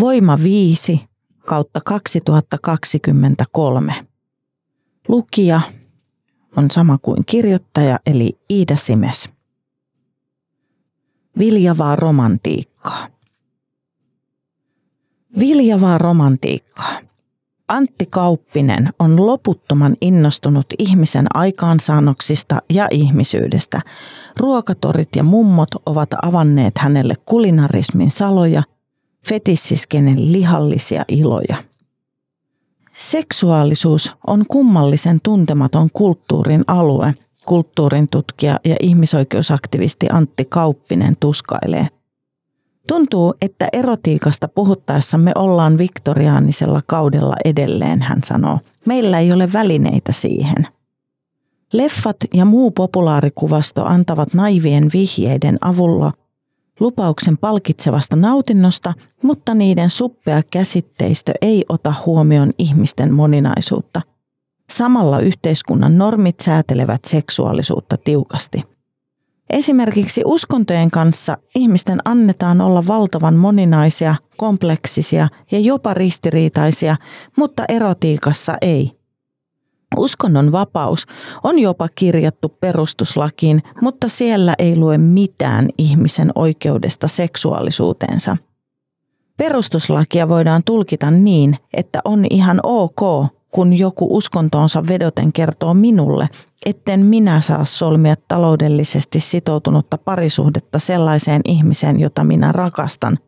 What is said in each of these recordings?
Voima 5 kautta 2023. Lukija on sama kuin kirjoittaja eli Iida Simes. Viljavaa romantiikkaa. Viljavaa romantiikkaa. Antti Kauppinen on loputtoman innostunut ihmisen aikaansaannoksista ja ihmisyydestä. Ruokatorit ja mummot ovat avanneet hänelle kulinarismin saloja, fetissiskenen lihallisia iloja. Seksuaalisuus on kummallisen tuntematon kulttuurin alue, kulttuurin tutkija ja ihmisoikeusaktivisti Antti Kauppinen tuskailee. Tuntuu, että erotiikasta puhuttaessa me ollaan viktoriaanisella kaudella edelleen, hän sanoo. Meillä ei ole välineitä siihen. Leffat ja muu populaarikuvasto antavat naivien vihjeiden avulla lupauksen palkitsevasta nautinnosta, mutta niiden suppea käsitteistö ei ota huomioon ihmisten moninaisuutta. Samalla yhteiskunnan normit säätelevät seksuaalisuutta tiukasti – Esimerkiksi uskontojen kanssa ihmisten annetaan olla valtavan moninaisia, kompleksisia ja jopa ristiriitaisia, mutta erotiikassa ei. Uskonnon vapaus on jopa kirjattu perustuslakiin, mutta siellä ei lue mitään ihmisen oikeudesta seksuaalisuuteensa. Perustuslakia voidaan tulkita niin, että on ihan ok, kun joku uskontoonsa vedoten kertoo minulle, etten minä saa solmia taloudellisesti sitoutunutta parisuhdetta sellaiseen ihmiseen, jota minä rakastan,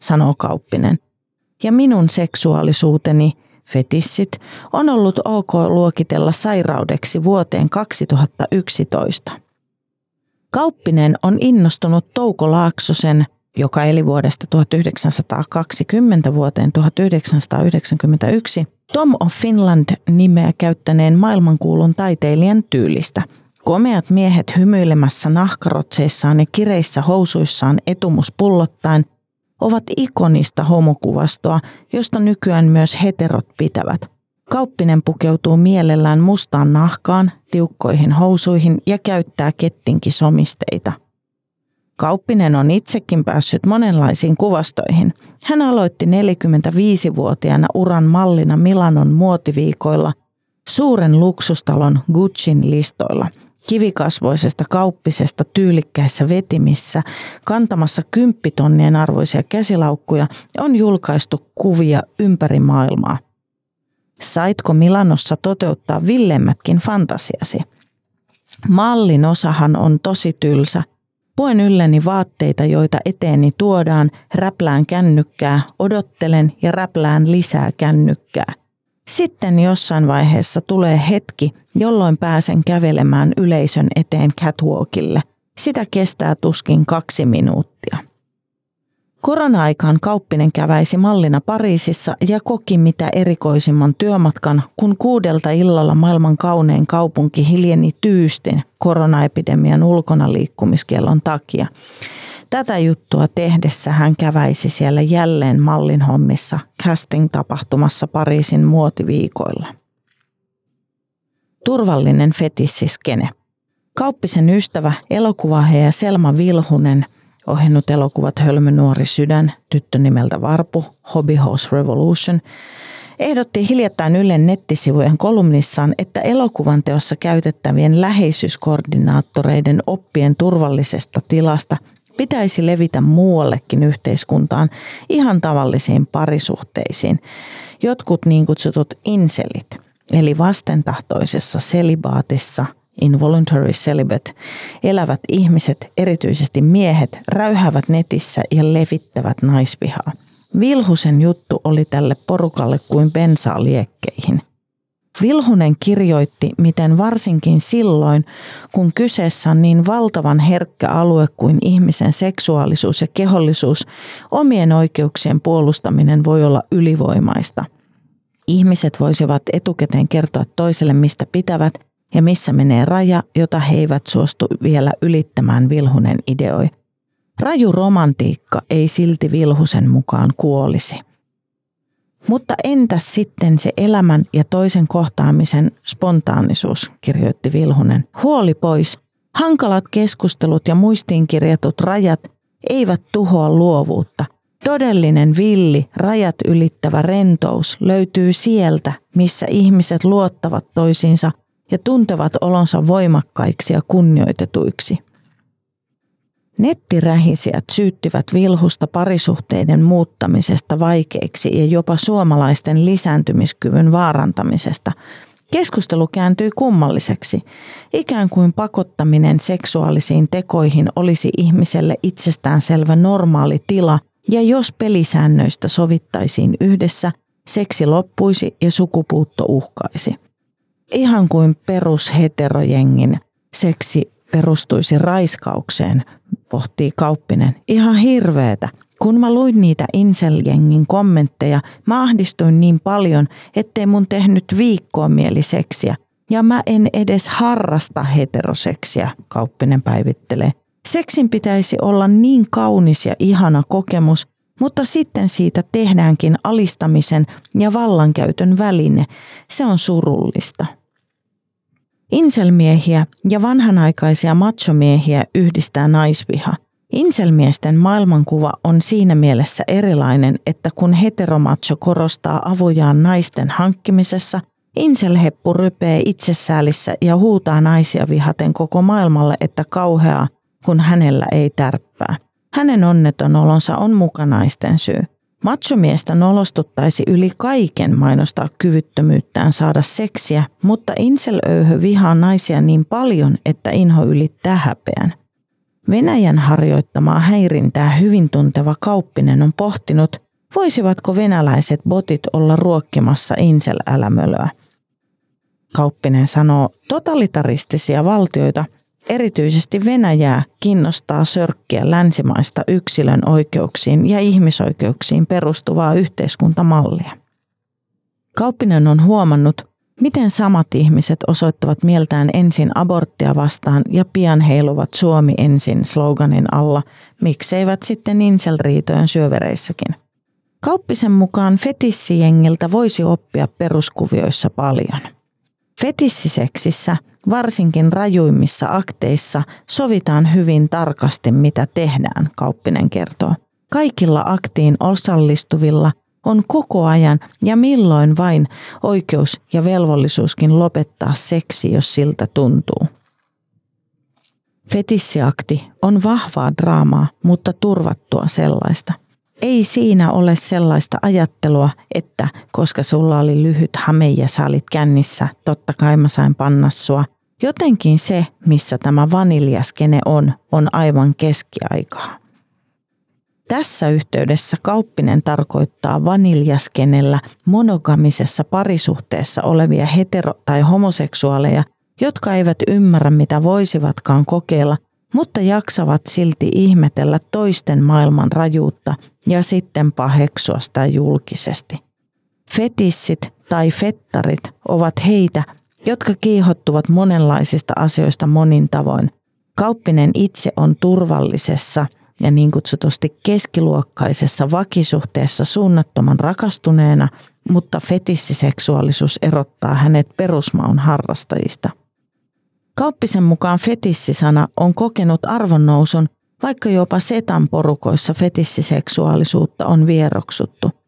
sanoo Kauppinen. Ja minun seksuaalisuuteni, fetissit, on ollut ok luokitella sairaudeksi vuoteen 2011. Kauppinen on innostunut Touko Laaksosen, joka eli vuodesta 1920 vuoteen 1991, Tom of Finland-nimeä käyttäneen maailmankuulun taiteilijan tyylistä. Komeat miehet hymyilemässä nahkarotseissaan ja kireissä housuissaan etumus pullottaen ovat ikonista homokuvastoa, josta nykyään myös heterot pitävät. Kauppinen pukeutuu mielellään mustaan nahkaan, tiukkoihin housuihin ja käyttää kettinkisomisteita. Kauppinen on itsekin päässyt monenlaisiin kuvastoihin. Hän aloitti 45-vuotiaana uran mallina Milanon muotiviikoilla suuren luksustalon Gucciin listoilla kivikasvoisesta kauppisesta tyylikkäissä vetimissä, kantamassa kymppitonnien arvoisia käsilaukkuja, on julkaistu kuvia ympäri maailmaa. Saitko Milanossa toteuttaa villemmätkin fantasiasi? Mallin osahan on tosi tylsä, Puen ylleni vaatteita, joita eteeni tuodaan, räplään kännykkää, odottelen ja räplään lisää kännykkää. Sitten jossain vaiheessa tulee hetki, jolloin pääsen kävelemään yleisön eteen catwalkille. Sitä kestää tuskin kaksi minuuttia. Korona-aikaan Kauppinen käväisi mallina Pariisissa ja koki mitä erikoisimman työmatkan, kun kuudelta illalla maailman kaunein kaupunki hiljeni tyystin koronaepidemian ulkona liikkumiskielon takia. Tätä juttua tehdessä hän käväisi siellä jälleen mallin hommissa casting-tapahtumassa Pariisin muotiviikoilla. Turvallinen fetissiskene. Kauppisen ystävä, ja Selma Vilhunen – ohjannut elokuvat Hölmö nuori sydän, tyttö nimeltä Varpu, Hobby House Revolution, ehdotti hiljattain Ylen nettisivujen kolumnissaan, että elokuvan teossa käytettävien läheisyyskoordinaattoreiden oppien turvallisesta tilasta pitäisi levitä muuallekin yhteiskuntaan ihan tavallisiin parisuhteisiin. Jotkut niin kutsutut inselit, eli vastentahtoisessa selibaatissa – involuntary celibate, elävät ihmiset, erityisesti miehet, räyhäävät netissä ja levittävät naisvihaa. Vilhusen juttu oli tälle porukalle kuin bensaa liekkeihin. Vilhunen kirjoitti, miten varsinkin silloin, kun kyseessä on niin valtavan herkkä alue kuin ihmisen seksuaalisuus ja kehollisuus, omien oikeuksien puolustaminen voi olla ylivoimaista. Ihmiset voisivat etukäteen kertoa toiselle, mistä pitävät ja missä menee raja, jota he eivät suostu vielä ylittämään Vilhunen ideoi. Raju romantiikka ei silti Vilhusen mukaan kuolisi. Mutta entäs sitten se elämän ja toisen kohtaamisen spontaanisuus, kirjoitti Vilhunen. Huoli pois. Hankalat keskustelut ja muistiinkirjatut rajat eivät tuhoa luovuutta. Todellinen villi, rajat ylittävä rentous löytyy sieltä, missä ihmiset luottavat toisiinsa ja tuntevat olonsa voimakkaiksi ja kunnioitetuiksi. Nettirähisijät syyttivät vilhusta parisuhteiden muuttamisesta vaikeiksi ja jopa suomalaisten lisääntymiskyvyn vaarantamisesta. Keskustelu kääntyi kummalliseksi. Ikään kuin pakottaminen seksuaalisiin tekoihin olisi ihmiselle itsestäänselvä normaali tila, ja jos pelisäännöistä sovittaisiin yhdessä, seksi loppuisi ja sukupuutto uhkaisi. Ihan kuin perusheterojengin seksi perustuisi raiskaukseen, pohtii Kauppinen. Ihan hirveetä. Kun mä luin niitä Inseljengin kommentteja, mä ahdistuin niin paljon, ettei mun tehnyt viikkoa mieli seksiä. Ja mä en edes harrasta heteroseksiä, Kauppinen päivittelee. Seksin pitäisi olla niin kaunis ja ihana kokemus, mutta sitten siitä tehdäänkin alistamisen ja vallankäytön väline. Se on surullista. Inselmiehiä ja vanhanaikaisia machomiehiä yhdistää naisviha. Inselmiesten maailmankuva on siinä mielessä erilainen, että kun heteromacho korostaa avujaan naisten hankkimisessa, inselheppu rypee itsesäälissä ja huutaa naisia vihaten koko maailmalle, että kauheaa, kun hänellä ei tärppää. Hänen onneton olonsa on mukanaisten syy. Machomiestä nolostuttaisi yli kaiken mainostaa kyvyttömyyttään saada seksiä, mutta inselöyhö vihaa naisia niin paljon, että inho ylittää häpeän. Venäjän harjoittamaa häirintää hyvin tunteva kauppinen on pohtinut, voisivatko venäläiset botit olla ruokkimassa inselälämölöä. Kauppinen sanoo, totalitaristisia valtioita – Erityisesti Venäjää kiinnostaa sörkkiä länsimaista yksilön oikeuksiin ja ihmisoikeuksiin perustuvaa yhteiskuntamallia. Kauppinen on huomannut, miten samat ihmiset osoittavat mieltään ensin aborttia vastaan ja pian heiluvat Suomi ensin sloganin alla, mikseivät sitten inselriitojen syövereissäkin. Kauppisen mukaan fetissijengiltä voisi oppia peruskuvioissa paljon. Fetissiseksissä – Varsinkin rajuimmissa akteissa sovitaan hyvin tarkasti, mitä tehdään, Kauppinen kertoo. Kaikilla aktiin osallistuvilla on koko ajan ja milloin vain oikeus ja velvollisuuskin lopettaa seksi, jos siltä tuntuu. Fetissiakti on vahvaa draamaa, mutta turvattua sellaista. Ei siinä ole sellaista ajattelua, että koska sulla oli lyhyt hame ja sä olit kännissä, totta kai mä sain panna sua. Jotenkin se, missä tämä vaniljaskene on, on aivan keskiaikaa. Tässä yhteydessä kauppinen tarkoittaa vaniljaskenellä monogamisessa parisuhteessa olevia hetero- tai homoseksuaaleja, jotka eivät ymmärrä mitä voisivatkaan kokeilla, mutta jaksavat silti ihmetellä toisten maailman rajuutta ja sitten paheksua sitä julkisesti. Fetissit tai fettarit ovat heitä, jotka kiihottuvat monenlaisista asioista monin tavoin. Kauppinen itse on turvallisessa ja niin kutsutusti keskiluokkaisessa vakisuhteessa suunnattoman rakastuneena, mutta fetissiseksuaalisuus erottaa hänet perusmaun harrastajista. Kauppisen mukaan fetissisana on kokenut arvonnousun, vaikka jopa setan porukoissa fetissiseksuaalisuutta on vieroksuttu –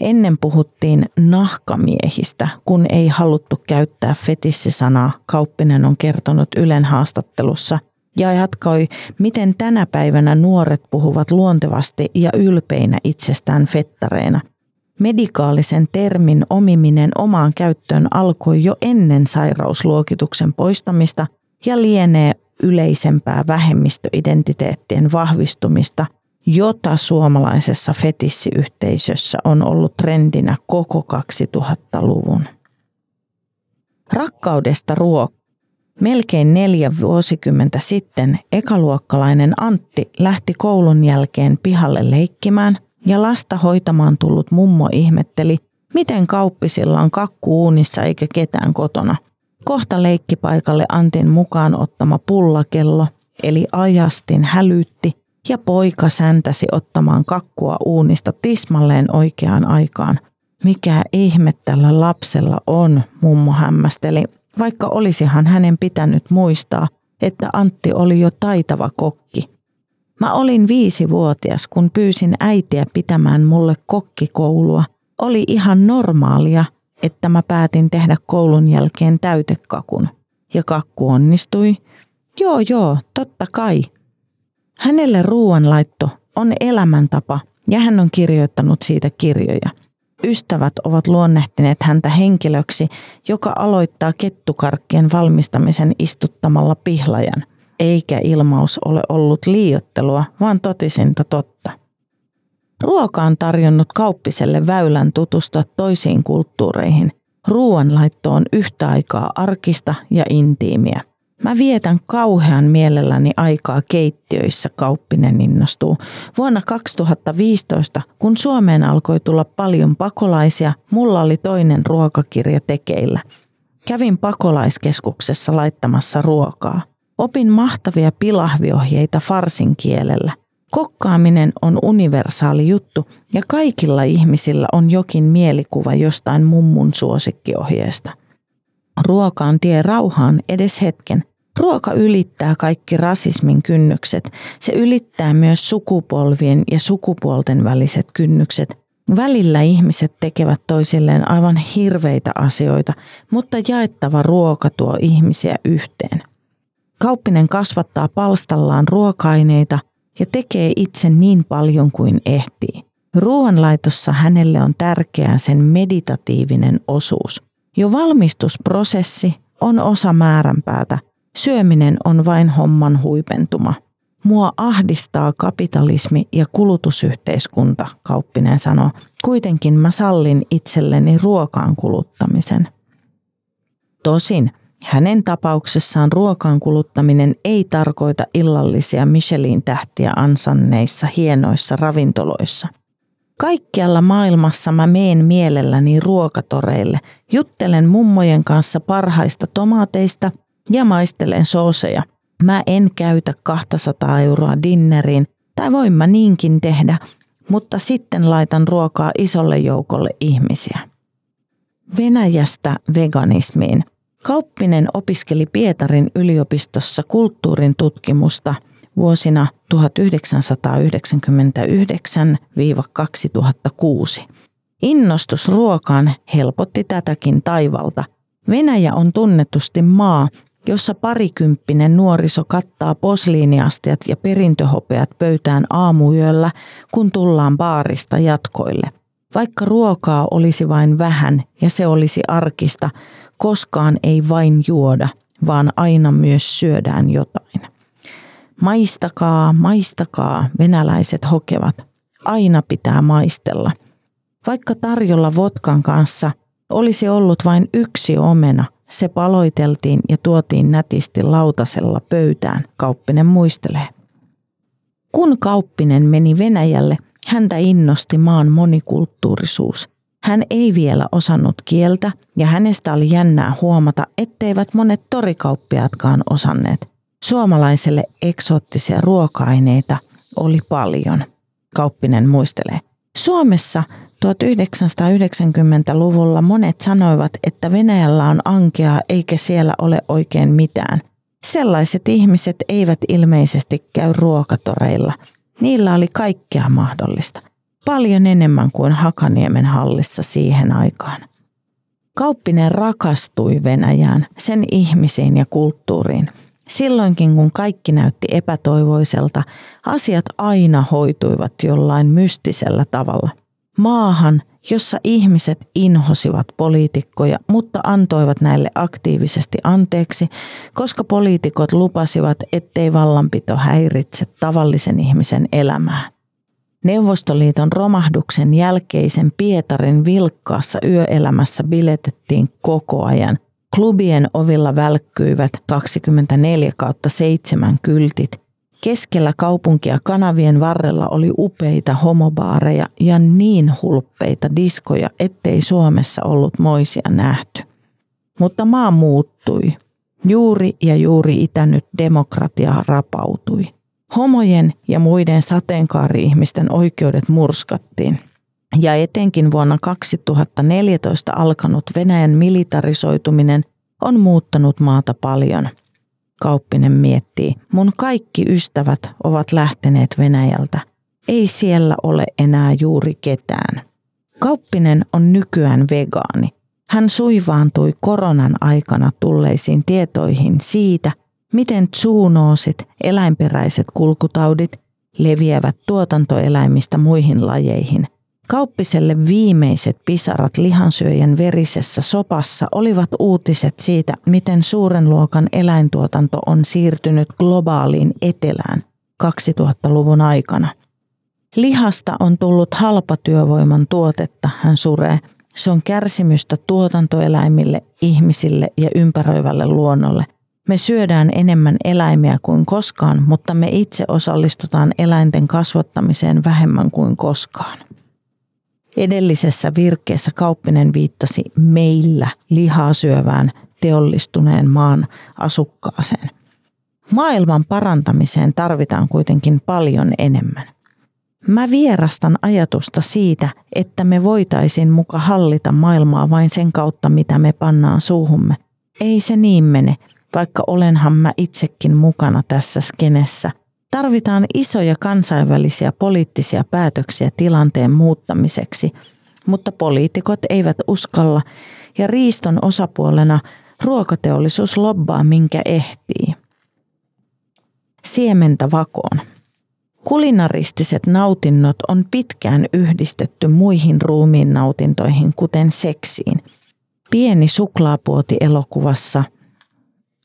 Ennen puhuttiin nahkamiehistä, kun ei haluttu käyttää fetissisanaa, Kauppinen on kertonut Ylen haastattelussa, ja jatkoi, miten tänä päivänä nuoret puhuvat luontevasti ja ylpeinä itsestään fettareina. Medikaalisen termin omiminen omaan käyttöön alkoi jo ennen sairausluokituksen poistamista ja lienee yleisempää vähemmistöidentiteettien vahvistumista – jota suomalaisessa fetissiyhteisössä on ollut trendinä koko 2000-luvun. Rakkaudesta ruok. Melkein neljä vuosikymmentä sitten ekaluokkalainen Antti lähti koulun jälkeen pihalle leikkimään ja lasta hoitamaan tullut mummo ihmetteli, miten kauppisilla on kakku uunissa eikä ketään kotona. Kohta leikkipaikalle Antin mukaan ottama pullakello, eli ajastin hälytti ja poika säntäsi ottamaan kakkua uunista tismalleen oikeaan aikaan. Mikä ihme tällä lapsella on, mummo hämmästeli, vaikka olisihan hänen pitänyt muistaa, että Antti oli jo taitava kokki. Mä olin viisivuotias, kun pyysin äitiä pitämään mulle kokkikoulua. Oli ihan normaalia, että mä päätin tehdä koulun jälkeen täytekakun. Ja kakku onnistui. Joo, joo, totta kai. Hänelle ruoanlaitto on elämäntapa ja hän on kirjoittanut siitä kirjoja – Ystävät ovat luonnehtineet häntä henkilöksi, joka aloittaa kettukarkkien valmistamisen istuttamalla pihlajan, eikä ilmaus ole ollut liiottelua, vaan totisinta totta. Ruoka on tarjonnut kauppiselle väylän tutustua toisiin kulttuureihin. Ruoanlaitto on yhtä aikaa arkista ja intiimiä. Mä vietän kauhean mielelläni aikaa keittiöissä, kauppinen innostuu. Vuonna 2015, kun Suomeen alkoi tulla paljon pakolaisia, mulla oli toinen ruokakirja tekeillä. Kävin pakolaiskeskuksessa laittamassa ruokaa. Opin mahtavia pilahviohjeita farsin kielellä. Kokkaaminen on universaali juttu ja kaikilla ihmisillä on jokin mielikuva jostain mummun suosikkiohjeesta. Ruoka on tie rauhaan edes hetken. Ruoka ylittää kaikki rasismin kynnykset. Se ylittää myös sukupolvien ja sukupuolten väliset kynnykset. Välillä ihmiset tekevät toisilleen aivan hirveitä asioita, mutta jaettava ruoka tuo ihmisiä yhteen. Kauppinen kasvattaa palstallaan ruoka-aineita ja tekee itse niin paljon kuin ehtii. Ruoanlaitossa hänelle on tärkeää sen meditatiivinen osuus. Jo valmistusprosessi on osa määränpäätä. Syöminen on vain homman huipentuma. Mua ahdistaa kapitalismi ja kulutusyhteiskunta, Kauppinen sanoi. Kuitenkin mä sallin itselleni ruokaan kuluttamisen. Tosin hänen tapauksessaan ruokaan kuluttaminen ei tarkoita illallisia Michelin tähtiä ansanneissa hienoissa ravintoloissa. Kaikkialla maailmassa mä meen mielelläni ruokatoreille, juttelen mummojen kanssa parhaista tomaateista ja maistelen sooseja. Mä en käytä 200 euroa dinneriin, tai voin mä niinkin tehdä, mutta sitten laitan ruokaa isolle joukolle ihmisiä. Venäjästä veganismiin. Kauppinen opiskeli Pietarin yliopistossa kulttuurin tutkimusta – vuosina 1999-2006. Innostus ruokaan helpotti tätäkin taivalta. Venäjä on tunnetusti maa, jossa parikymppinen nuoriso kattaa posliiniastiat ja perintöhopeat pöytään aamuyöllä, kun tullaan baarista jatkoille. Vaikka ruokaa olisi vain vähän ja se olisi arkista, koskaan ei vain juoda, vaan aina myös syödään jotain. Maistakaa, maistakaa, venäläiset hokevat. Aina pitää maistella. Vaikka tarjolla votkan kanssa olisi ollut vain yksi omena, se paloiteltiin ja tuotiin nätisti lautasella pöytään, Kauppinen muistelee. Kun Kauppinen meni Venäjälle, häntä innosti maan monikulttuurisuus. Hän ei vielä osannut kieltä ja hänestä oli jännää huomata, etteivät monet torikauppiaatkaan osanneet. Suomalaiselle eksoottisia ruoka-aineita oli paljon, Kauppinen muistelee. Suomessa 1990-luvulla monet sanoivat, että Venäjällä on ankeaa eikä siellä ole oikein mitään. Sellaiset ihmiset eivät ilmeisesti käy ruokatoreilla. Niillä oli kaikkea mahdollista. Paljon enemmän kuin Hakaniemen hallissa siihen aikaan. Kauppinen rakastui Venäjään, sen ihmisiin ja kulttuuriin – Silloinkin kun kaikki näytti epätoivoiselta, asiat aina hoituivat jollain mystisellä tavalla. Maahan, jossa ihmiset inhosivat poliitikkoja, mutta antoivat näille aktiivisesti anteeksi, koska poliitikot lupasivat, ettei vallanpito häiritse tavallisen ihmisen elämää. Neuvostoliiton romahduksen jälkeisen Pietarin vilkkaassa yöelämässä biletettiin koko ajan – Klubien ovilla välkkyivät 24 kautta 7 kyltit. Keskellä kaupunkia kanavien varrella oli upeita homobaareja ja niin hulppeita diskoja, ettei Suomessa ollut moisia nähty. Mutta maa muuttui. Juuri ja juuri itänyt demokratia rapautui. Homojen ja muiden sateenkaari-ihmisten oikeudet murskattiin. Ja etenkin vuonna 2014 alkanut Venäjän militarisoituminen on muuttanut maata paljon. Kauppinen miettii, mun kaikki ystävät ovat lähteneet Venäjältä. Ei siellä ole enää juuri ketään. Kauppinen on nykyään vegaani. Hän suivaantui koronan aikana tulleisiin tietoihin siitä, miten zoonoosit, eläinperäiset kulkutaudit, leviävät tuotantoeläimistä muihin lajeihin. Kauppiselle viimeiset pisarat lihansyöjän verisessä sopassa olivat uutiset siitä, miten suuren luokan eläintuotanto on siirtynyt globaaliin etelään 2000-luvun aikana. Lihasta on tullut halpatyövoiman tuotetta, hän suree. Se on kärsimystä tuotantoeläimille, ihmisille ja ympäröivälle luonnolle – me syödään enemmän eläimiä kuin koskaan, mutta me itse osallistutaan eläinten kasvattamiseen vähemmän kuin koskaan. Edellisessä virkkeessä Kauppinen viittasi meillä lihaa syövään teollistuneen maan asukkaaseen. Maailman parantamiseen tarvitaan kuitenkin paljon enemmän. Mä vierastan ajatusta siitä, että me voitaisiin muka hallita maailmaa vain sen kautta, mitä me pannaan suuhumme. Ei se niin mene, vaikka olenhan mä itsekin mukana tässä skenessä. Tarvitaan isoja kansainvälisiä poliittisia päätöksiä tilanteen muuttamiseksi, mutta poliitikot eivät uskalla ja riiston osapuolena ruokateollisuus lobbaa minkä ehtii. Siementä vakoon. Kulinaristiset nautinnot on pitkään yhdistetty muihin ruumiin nautintoihin, kuten seksiin. Pieni suklaapuoti elokuvassa –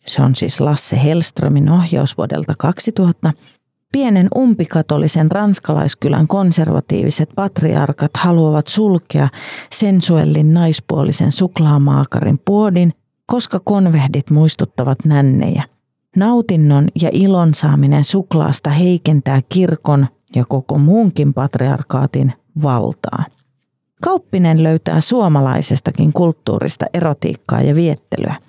se on siis Lasse Hellströmin ohjaus vuodelta 2000, pienen umpikatolisen ranskalaiskylän konservatiiviset patriarkat haluavat sulkea sensuellin naispuolisen suklaamaakarin puodin, koska konvehdit muistuttavat nännejä. Nautinnon ja ilon saaminen suklaasta heikentää kirkon ja koko muunkin patriarkaatin valtaa. Kauppinen löytää suomalaisestakin kulttuurista erotiikkaa ja viettelyä –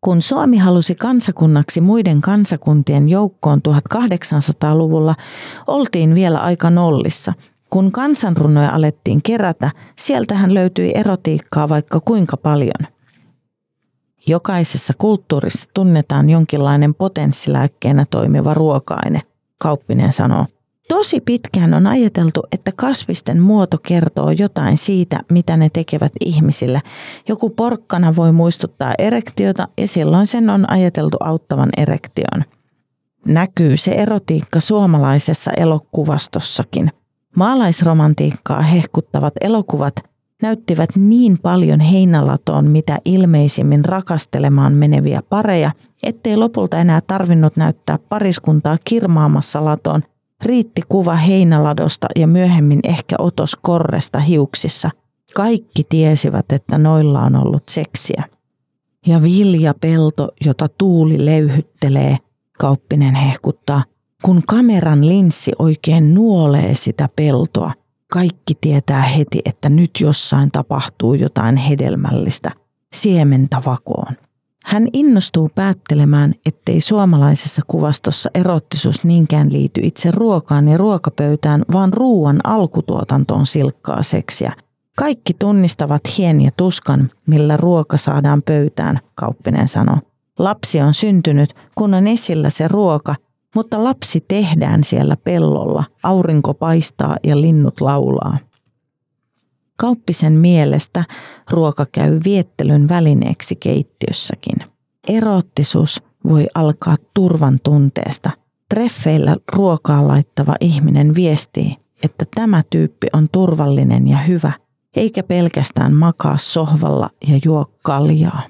kun Suomi halusi kansakunnaksi muiden kansakuntien joukkoon 1800-luvulla, oltiin vielä aika nollissa. Kun kansanrunoja alettiin kerätä, sieltähän löytyi erotiikkaa vaikka kuinka paljon. Jokaisessa kulttuurissa tunnetaan jonkinlainen potenssilääkkeenä toimiva ruoka-aine, Kauppinen sanoo – Tosi pitkään on ajateltu, että kasvisten muoto kertoo jotain siitä, mitä ne tekevät ihmisille. Joku porkkana voi muistuttaa erektiota ja silloin sen on ajateltu auttavan erektion. Näkyy se erotiikka suomalaisessa elokuvastossakin. Maalaisromantiikkaa hehkuttavat elokuvat näyttivät niin paljon heinälatoon mitä ilmeisimmin rakastelemaan meneviä pareja, ettei lopulta enää tarvinnut näyttää pariskuntaa kirmaamassa latoon, Riitti kuva heinäladosta ja myöhemmin ehkä otos korresta hiuksissa. Kaikki tiesivät, että noilla on ollut seksiä. Ja viljapelto, jota tuuli leyhyttelee, kauppinen hehkuttaa, kun kameran linssi oikein nuolee sitä peltoa. Kaikki tietää heti, että nyt jossain tapahtuu jotain hedelmällistä. Siementä vakoon. Hän innostuu päättelemään, ettei suomalaisessa kuvastossa erottisuus niinkään liity itse ruokaan ja ruokapöytään, vaan ruuan alkutuotantoon silkkaa seksiä. Kaikki tunnistavat hien ja tuskan, millä ruoka saadaan pöytään, Kauppinen sanoo. Lapsi on syntynyt, kun on esillä se ruoka, mutta lapsi tehdään siellä pellolla, aurinko paistaa ja linnut laulaa. Kauppisen mielestä ruoka käy viettelyn välineeksi keittiössäkin. Erottisuus voi alkaa turvan tunteesta. Treffeillä ruokaa laittava ihminen viestii, että tämä tyyppi on turvallinen ja hyvä, eikä pelkästään makaa sohvalla ja juo kaljaa.